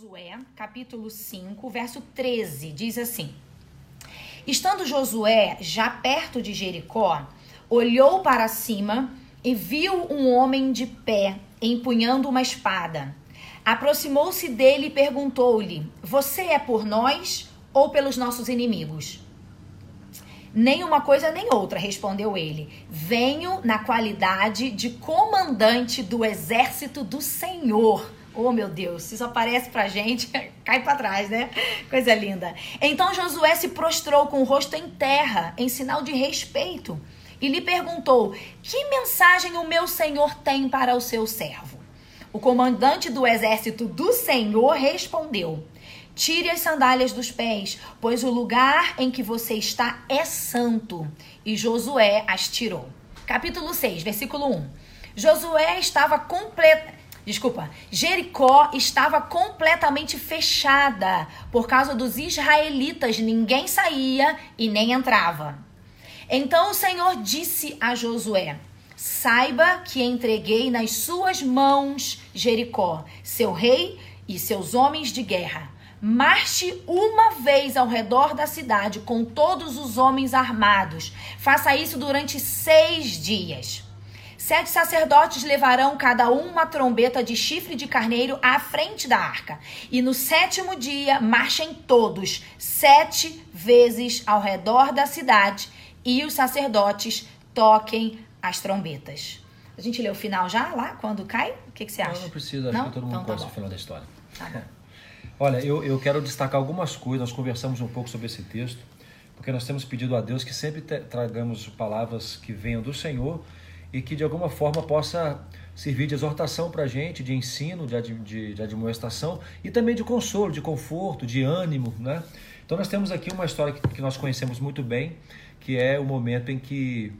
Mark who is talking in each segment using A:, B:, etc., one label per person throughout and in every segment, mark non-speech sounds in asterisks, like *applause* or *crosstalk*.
A: Josué, capítulo 5, verso 13, diz assim: Estando Josué já perto de Jericó, olhou para cima e viu um homem de pé, empunhando uma espada. Aproximou-se dele e perguntou-lhe: Você é por nós ou pelos nossos inimigos? Nem uma coisa nem outra, respondeu ele. Venho na qualidade de comandante do exército do Senhor. Oh, meu Deus, isso aparece pra gente, *laughs* cai para trás, né? Coisa linda. Então Josué se prostrou com o rosto em terra, em sinal de respeito, e lhe perguntou: Que mensagem o meu senhor tem para o seu servo? O comandante do exército do Senhor respondeu: Tire as sandálias dos pés, pois o lugar em que você está é santo. E Josué as tirou. Capítulo 6, versículo 1. Josué estava completo. Desculpa, Jericó estava completamente fechada por causa dos israelitas, ninguém saía e nem entrava. Então o Senhor disse a Josué: Saiba que entreguei nas suas mãos Jericó, seu rei e seus homens de guerra. Marche uma vez ao redor da cidade com todos os homens armados. Faça isso durante seis dias. Sete sacerdotes levarão cada um uma trombeta de chifre de carneiro à frente da arca. E no sétimo dia marchem todos, sete vezes ao redor da cidade, e os sacerdotes toquem as trombetas. A gente lê o final já, lá, quando cai? O que, que você acha?
B: Não, não precisa, acho
A: não?
B: que todo mundo
A: então,
B: conhece
A: tá
B: o final da história.
A: Tá *laughs*
B: Olha, eu, eu quero destacar algumas coisas, nós conversamos um pouco sobre esse texto, porque nós temos pedido a Deus que sempre tragamos palavras que venham do Senhor e que de alguma forma possa servir de exortação para a gente, de ensino, de, de, de admoestação e também de consolo, de conforto, de ânimo, né? Então nós temos aqui uma história que, que nós conhecemos muito bem, que é o momento em que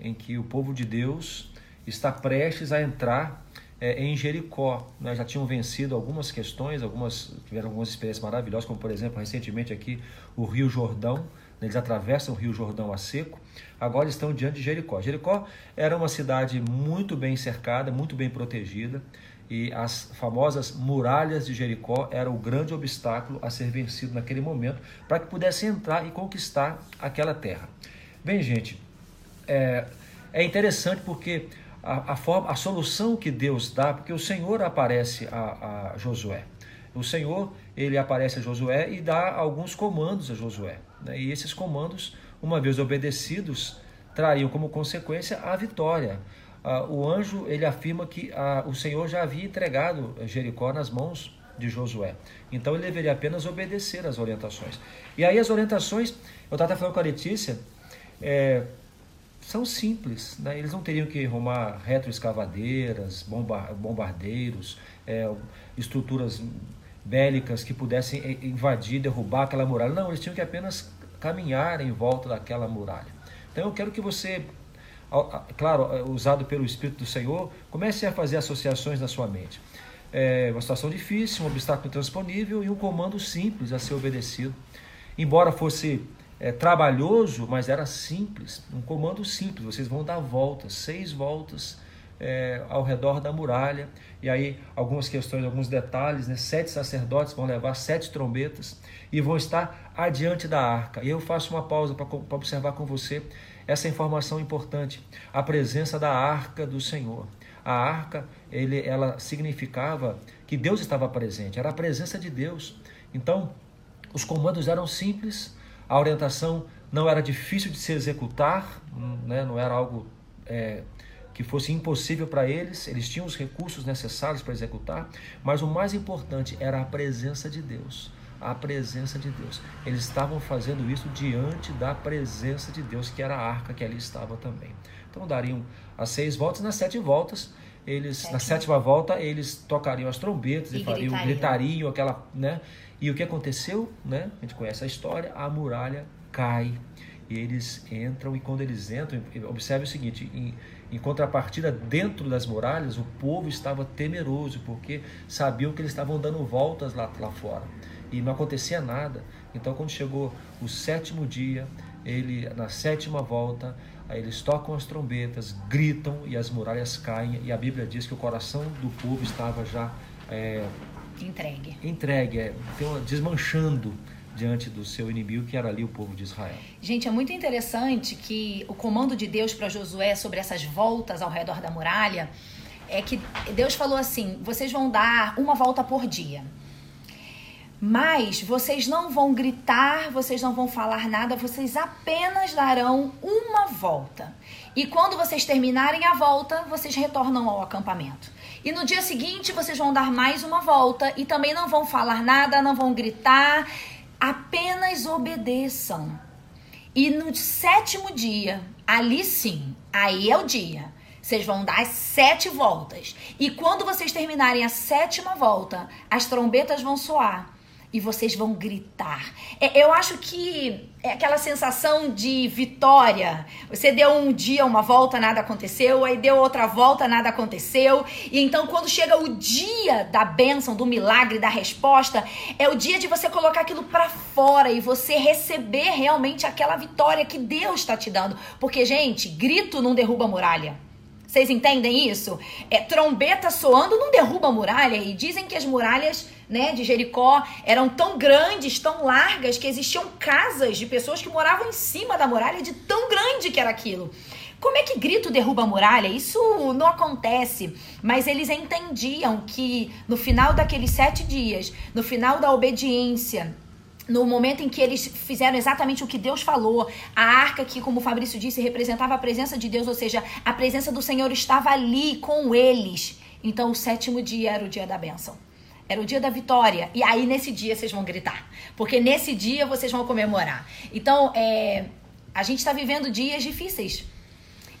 B: em que o povo de Deus está prestes a entrar é, em Jericó. Né? Já tinham vencido algumas questões, algumas tiveram algumas experiências maravilhosas, como por exemplo, recentemente aqui o Rio Jordão. Eles atravessam o Rio Jordão a seco. Agora estão diante de Jericó. Jericó era uma cidade muito bem cercada, muito bem protegida. E as famosas muralhas de Jericó eram o grande obstáculo a ser vencido naquele momento para que pudesse entrar e conquistar aquela terra. Bem, gente, é, é interessante porque a, a, forma, a solução que Deus dá, porque o Senhor aparece a, a Josué. O Senhor, ele aparece a Josué e dá alguns comandos a Josué. Né? E esses comandos, uma vez obedecidos, trariam como consequência a vitória. Ah, o anjo, ele afirma que ah, o Senhor já havia entregado Jericó nas mãos de Josué. Então ele deveria apenas obedecer às orientações. E aí as orientações, eu estava falando com a Letícia, é, são simples. Né? Eles não teriam que arrumar retroescavadeiras, bombardeiros, é, estruturas bélicas que pudessem invadir, derrubar aquela muralha. Não, eles tinham que apenas caminhar em volta daquela muralha. Então eu quero que você, claro, usado pelo Espírito do Senhor, comece a fazer associações na sua mente. É uma situação difícil, um obstáculo intransponível e um comando simples a ser obedecido. Embora fosse é, trabalhoso, mas era simples, um comando simples. Vocês vão dar voltas, seis voltas é, ao redor da muralha. E aí, algumas questões, alguns detalhes: né? sete sacerdotes vão levar sete trombetas e vão estar adiante da arca. E eu faço uma pausa para observar com você essa informação importante: a presença da arca do Senhor. A arca, ele, ela significava que Deus estava presente, era a presença de Deus. Então, os comandos eram simples, a orientação não era difícil de se executar, né? não era algo é, que fosse impossível para eles, eles tinham os recursos necessários para executar, mas o mais importante era a presença de Deus. A presença de Deus. Eles estavam fazendo isso diante da presença de Deus, que era a arca que ali estava também. Então dariam as seis voltas, nas sete voltas, eles na sétima volta eles tocariam as trombetas e, e fariam gritariam. gritariam aquela, né? E o que aconteceu, né? A gente conhece a história, a muralha cai e eles entram e quando eles entram, observe o seguinte, em, em contrapartida dentro das muralhas, o povo estava temeroso porque sabiam que eles estavam dando voltas lá, lá fora e não acontecia nada. Então quando chegou o sétimo dia, ele na sétima volta, aí eles tocam as trombetas, gritam e as muralhas caem e a Bíblia diz que o coração do povo estava já é,
A: Entregue.
B: Entregue, é, desmanchando diante do seu inimigo, que era ali o povo de Israel.
A: Gente, é muito interessante que o comando de Deus para Josué sobre essas voltas ao redor da muralha é que Deus falou assim: vocês vão dar uma volta por dia. Mas vocês não vão gritar, vocês não vão falar nada, vocês apenas darão uma volta. E quando vocês terminarem a volta, vocês retornam ao acampamento. E no dia seguinte vocês vão dar mais uma volta e também não vão falar nada, não vão gritar, apenas obedeçam. E no sétimo dia, ali sim, aí é o dia. Vocês vão dar as sete voltas. E quando vocês terminarem a sétima volta, as trombetas vão soar e vocês vão gritar. É, eu acho que é aquela sensação de vitória. Você deu um dia uma volta, nada aconteceu, aí deu outra volta, nada aconteceu. E então, quando chega o dia da bênção, do milagre, da resposta, é o dia de você colocar aquilo para fora e você receber realmente aquela vitória que Deus está te dando. Porque, gente, grito não derruba muralha. Vocês entendem isso? É trombeta soando não derruba muralha e dizem que as muralhas né, de Jericó eram tão grandes, tão largas, que existiam casas de pessoas que moravam em cima da muralha, de tão grande que era aquilo. Como é que grito derruba a muralha? Isso não acontece. Mas eles entendiam que no final daqueles sete dias, no final da obediência, no momento em que eles fizeram exatamente o que Deus falou, a arca que, como Fabrício disse, representava a presença de Deus, ou seja, a presença do Senhor estava ali com eles. Então, o sétimo dia era o dia da bênção. Era o dia da vitória. E aí, nesse dia, vocês vão gritar. Porque nesse dia vocês vão comemorar. Então, é, a gente está vivendo dias difíceis.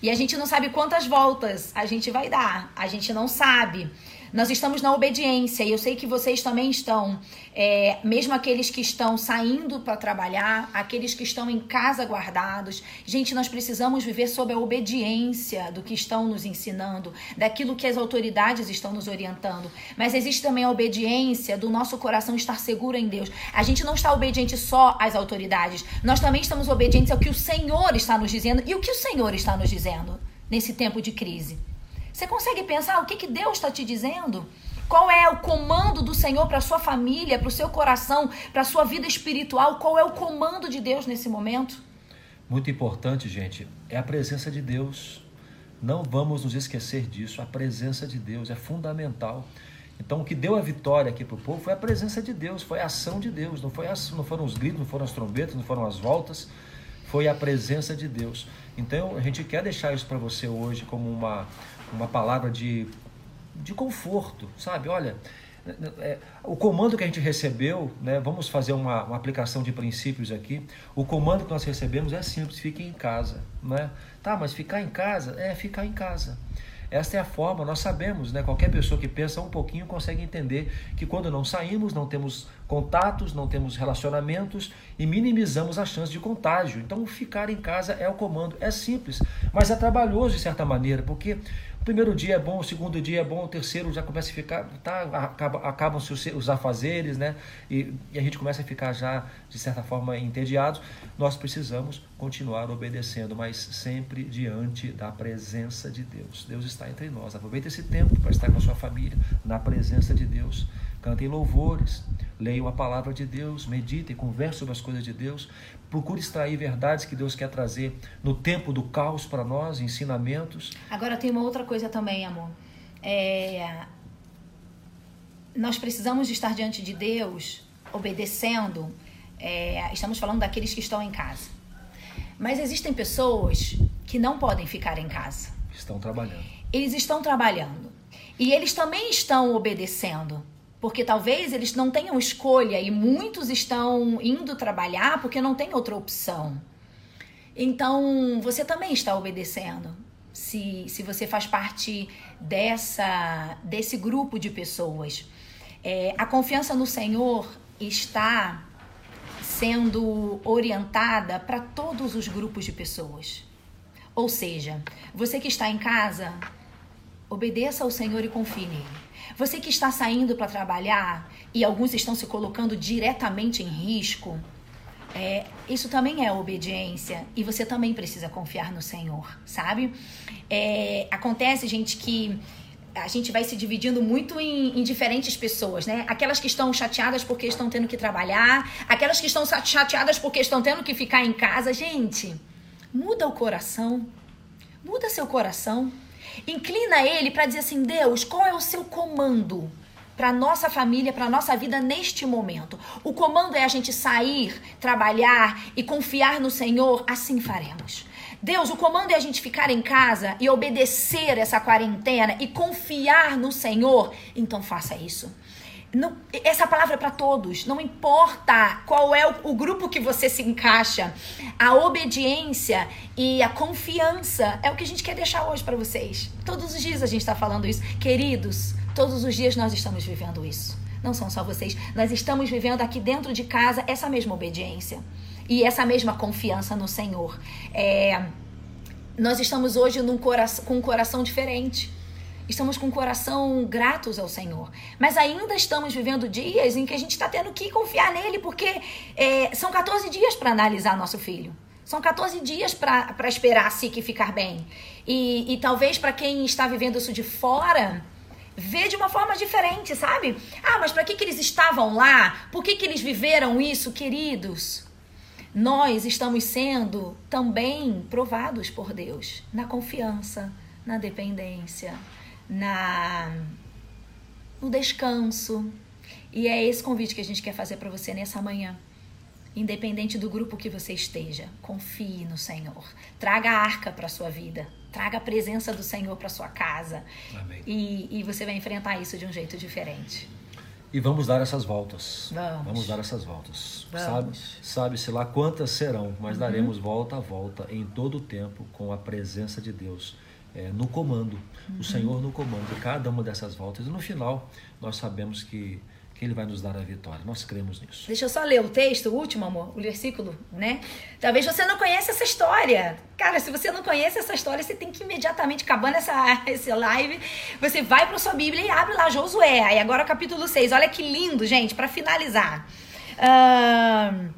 A: E a gente não sabe quantas voltas a gente vai dar. A gente não sabe. Nós estamos na obediência e eu sei que vocês também estão, é, mesmo aqueles que estão saindo para trabalhar, aqueles que estão em casa guardados. Gente, nós precisamos viver sob a obediência do que estão nos ensinando, daquilo que as autoridades estão nos orientando. Mas existe também a obediência do nosso coração estar seguro em Deus. A gente não está obediente só às autoridades, nós também estamos obedientes ao que o Senhor está nos dizendo e o que o Senhor está nos dizendo nesse tempo de crise. Você consegue pensar o que, que Deus está te dizendo? Qual é o comando do Senhor para sua família, para o seu coração, para a sua vida espiritual? Qual é o comando de Deus nesse momento?
B: Muito importante, gente, é a presença de Deus. Não vamos nos esquecer disso. A presença de Deus é fundamental. Então, o que deu a vitória aqui para o povo foi a presença de Deus, foi a ação de Deus. Não, foi as, não foram os gritos, não foram as trombetas, não foram as voltas, foi a presença de Deus. Então, a gente quer deixar isso para você hoje como uma, uma palavra de, de conforto, sabe? Olha, é, o comando que a gente recebeu, né, vamos fazer uma, uma, aplicação de princípios aqui. O comando que nós recebemos é simples: fique em casa. Né? Tá, mas ficar em casa? É ficar em casa. Esta é a forma, nós sabemos, né? Qualquer pessoa que pensa um pouquinho consegue entender que quando não saímos, não temos contatos, não temos relacionamentos e minimizamos a chance de contágio. Então, ficar em casa é o comando. É simples, mas é trabalhoso de certa maneira, porque primeiro dia é bom, o segundo dia é bom, o terceiro já começa a ficar, tá, acaba, acabam-se os, os afazeres, né? E, e, a gente começa a ficar já, de certa forma, entediados. Nós precisamos continuar obedecendo, mas sempre diante da presença de Deus. Deus está entre nós. Aproveite esse tempo para estar com a sua família, na presença de Deus. Cantem louvores, leiam a palavra de Deus, meditem, conversem sobre as coisas de Deus, Procure extrair verdades que Deus quer trazer no tempo do caos para nós, ensinamentos.
A: Agora tem uma outra coisa também, amor. É... Nós precisamos estar diante de Deus, obedecendo. É... Estamos falando daqueles que estão em casa. Mas existem pessoas que não podem ficar em casa.
B: Estão trabalhando.
A: Eles estão trabalhando. E eles também estão obedecendo porque talvez eles não tenham escolha e muitos estão indo trabalhar porque não tem outra opção. Então, você também está obedecendo. Se, se você faz parte dessa desse grupo de pessoas. É, a confiança no Senhor está sendo orientada para todos os grupos de pessoas. Ou seja, você que está em casa, obedeça ao Senhor e confie nele. Você que está saindo para trabalhar e alguns estão se colocando diretamente em risco, é, isso também é obediência e você também precisa confiar no Senhor, sabe? É, acontece, gente, que a gente vai se dividindo muito em, em, diferentes pessoas, né? Aquelas que estão chateadas porque estão tendo que trabalhar, aquelas que estão chateadas porque estão tendo que ficar em casa. Gente, muda o coração. Muda seu coração. Inclina ele para dizer assim: Deus, qual é o seu comando? para nossa família, para nossa vida neste momento. O comando é a gente sair, trabalhar e confiar no Senhor, assim faremos. Deus, o comando é a gente ficar em casa e obedecer essa quarentena e confiar no Senhor, então faça isso. Não, essa palavra é para todos, não importa qual é o, o, grupo que você se encaixa, a obediência e a confiança é o que a gente quer deixar hoje para vocês. Todos os dias a gente está falando isso, queridos. Todos os dias nós estamos vivendo isso. Não são só vocês, nós estamos vivendo aqui dentro de casa essa mesma obediência e essa mesma confiança no Senhor. É, nós estamos hoje num com um coração diferente. Estamos com um coração gratos ao Senhor. Mas ainda estamos vivendo dias em que a gente está tendo que confiar nele, porque é, são 14 dias para analisar nosso filho. São 14 dias para esperar a que ficar bem. E, e talvez para quem está vivendo isso de fora, vê de uma forma diferente, sabe? Ah, mas para que, que eles estavam lá? Por que, que eles viveram isso, queridos? nós estamos sendo também provados por Deus na confiança, na dependência, na no descanso. E é esse convite que a gente quer fazer para você nessa manhã. Independente do grupo que você esteja, confie no Senhor. Traga a arca para sua vida. Traga a presença do Senhor para sua casa. Amém. E, e você vai enfrentar isso de um jeito diferente.
B: E vamos dar essas voltas.
A: Vamos,
B: vamos dar essas voltas. Vamos. Sabe, sabe-se lá quantas serão, mas uhum. daremos volta a volta em todo o tempo com a presença de Deus é, no comando, uhum. o Senhor no comando de cada uma dessas voltas. E no final, nós sabemos que que Ele vai nos dar a vitória. Nós cremos nisso.
A: Deixa eu só ler o texto, o último, amor, o versículo, né? Talvez você não conheça essa história. Cara, se você não conhece essa história, você tem que imediatamente, acabando essa, *laughs* esse live, você vai para sua Bíblia e abre lá Josué. Aí agora capítulo 6. Olha que lindo, gente, para finalizar. Uh...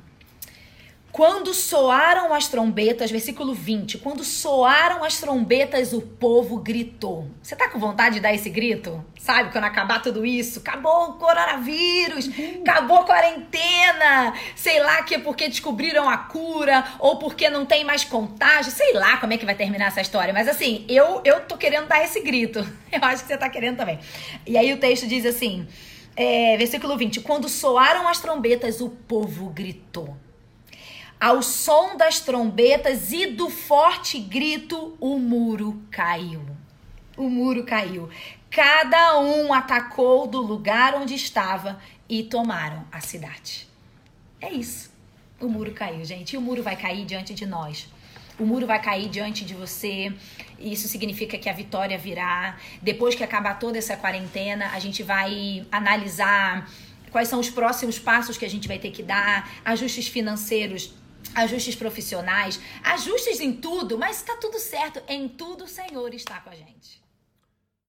A: Quando soaram as trombetas, versículo 20, quando soaram as trombetas, o povo gritou. Você tá com vontade de dar esse grito? Sabe, quando acabar tudo isso? Acabou o coronavírus, uhum. acabou a quarentena, sei lá que é porque descobriram a cura ou porque não tem mais contágio, sei lá como é que vai terminar essa história. Mas assim, eu, eu tô querendo dar esse grito. *laughs* Eu acho que você tá querendo também. E aí o texto diz assim, é, versículo 20, quando soaram as trombetas, o povo gritou. Ao som das trombetas e do forte grito, o muro caiu. O muro caiu. Cada um atacou do lugar onde estava e tomaram a cidade. É isso. O muro caiu, gente. E o muro vai cair diante de nós. O muro vai cair diante de você. Isso significa que a vitória virá. Depois que acabar toda essa quarentena, a gente vai analisar quais são os próximos passos que a gente vai ter que dar, ajustes financeiros ajustes profissionais, ajustes em tudo, mas está tudo certo. Em tudo o Senhor está com a gente.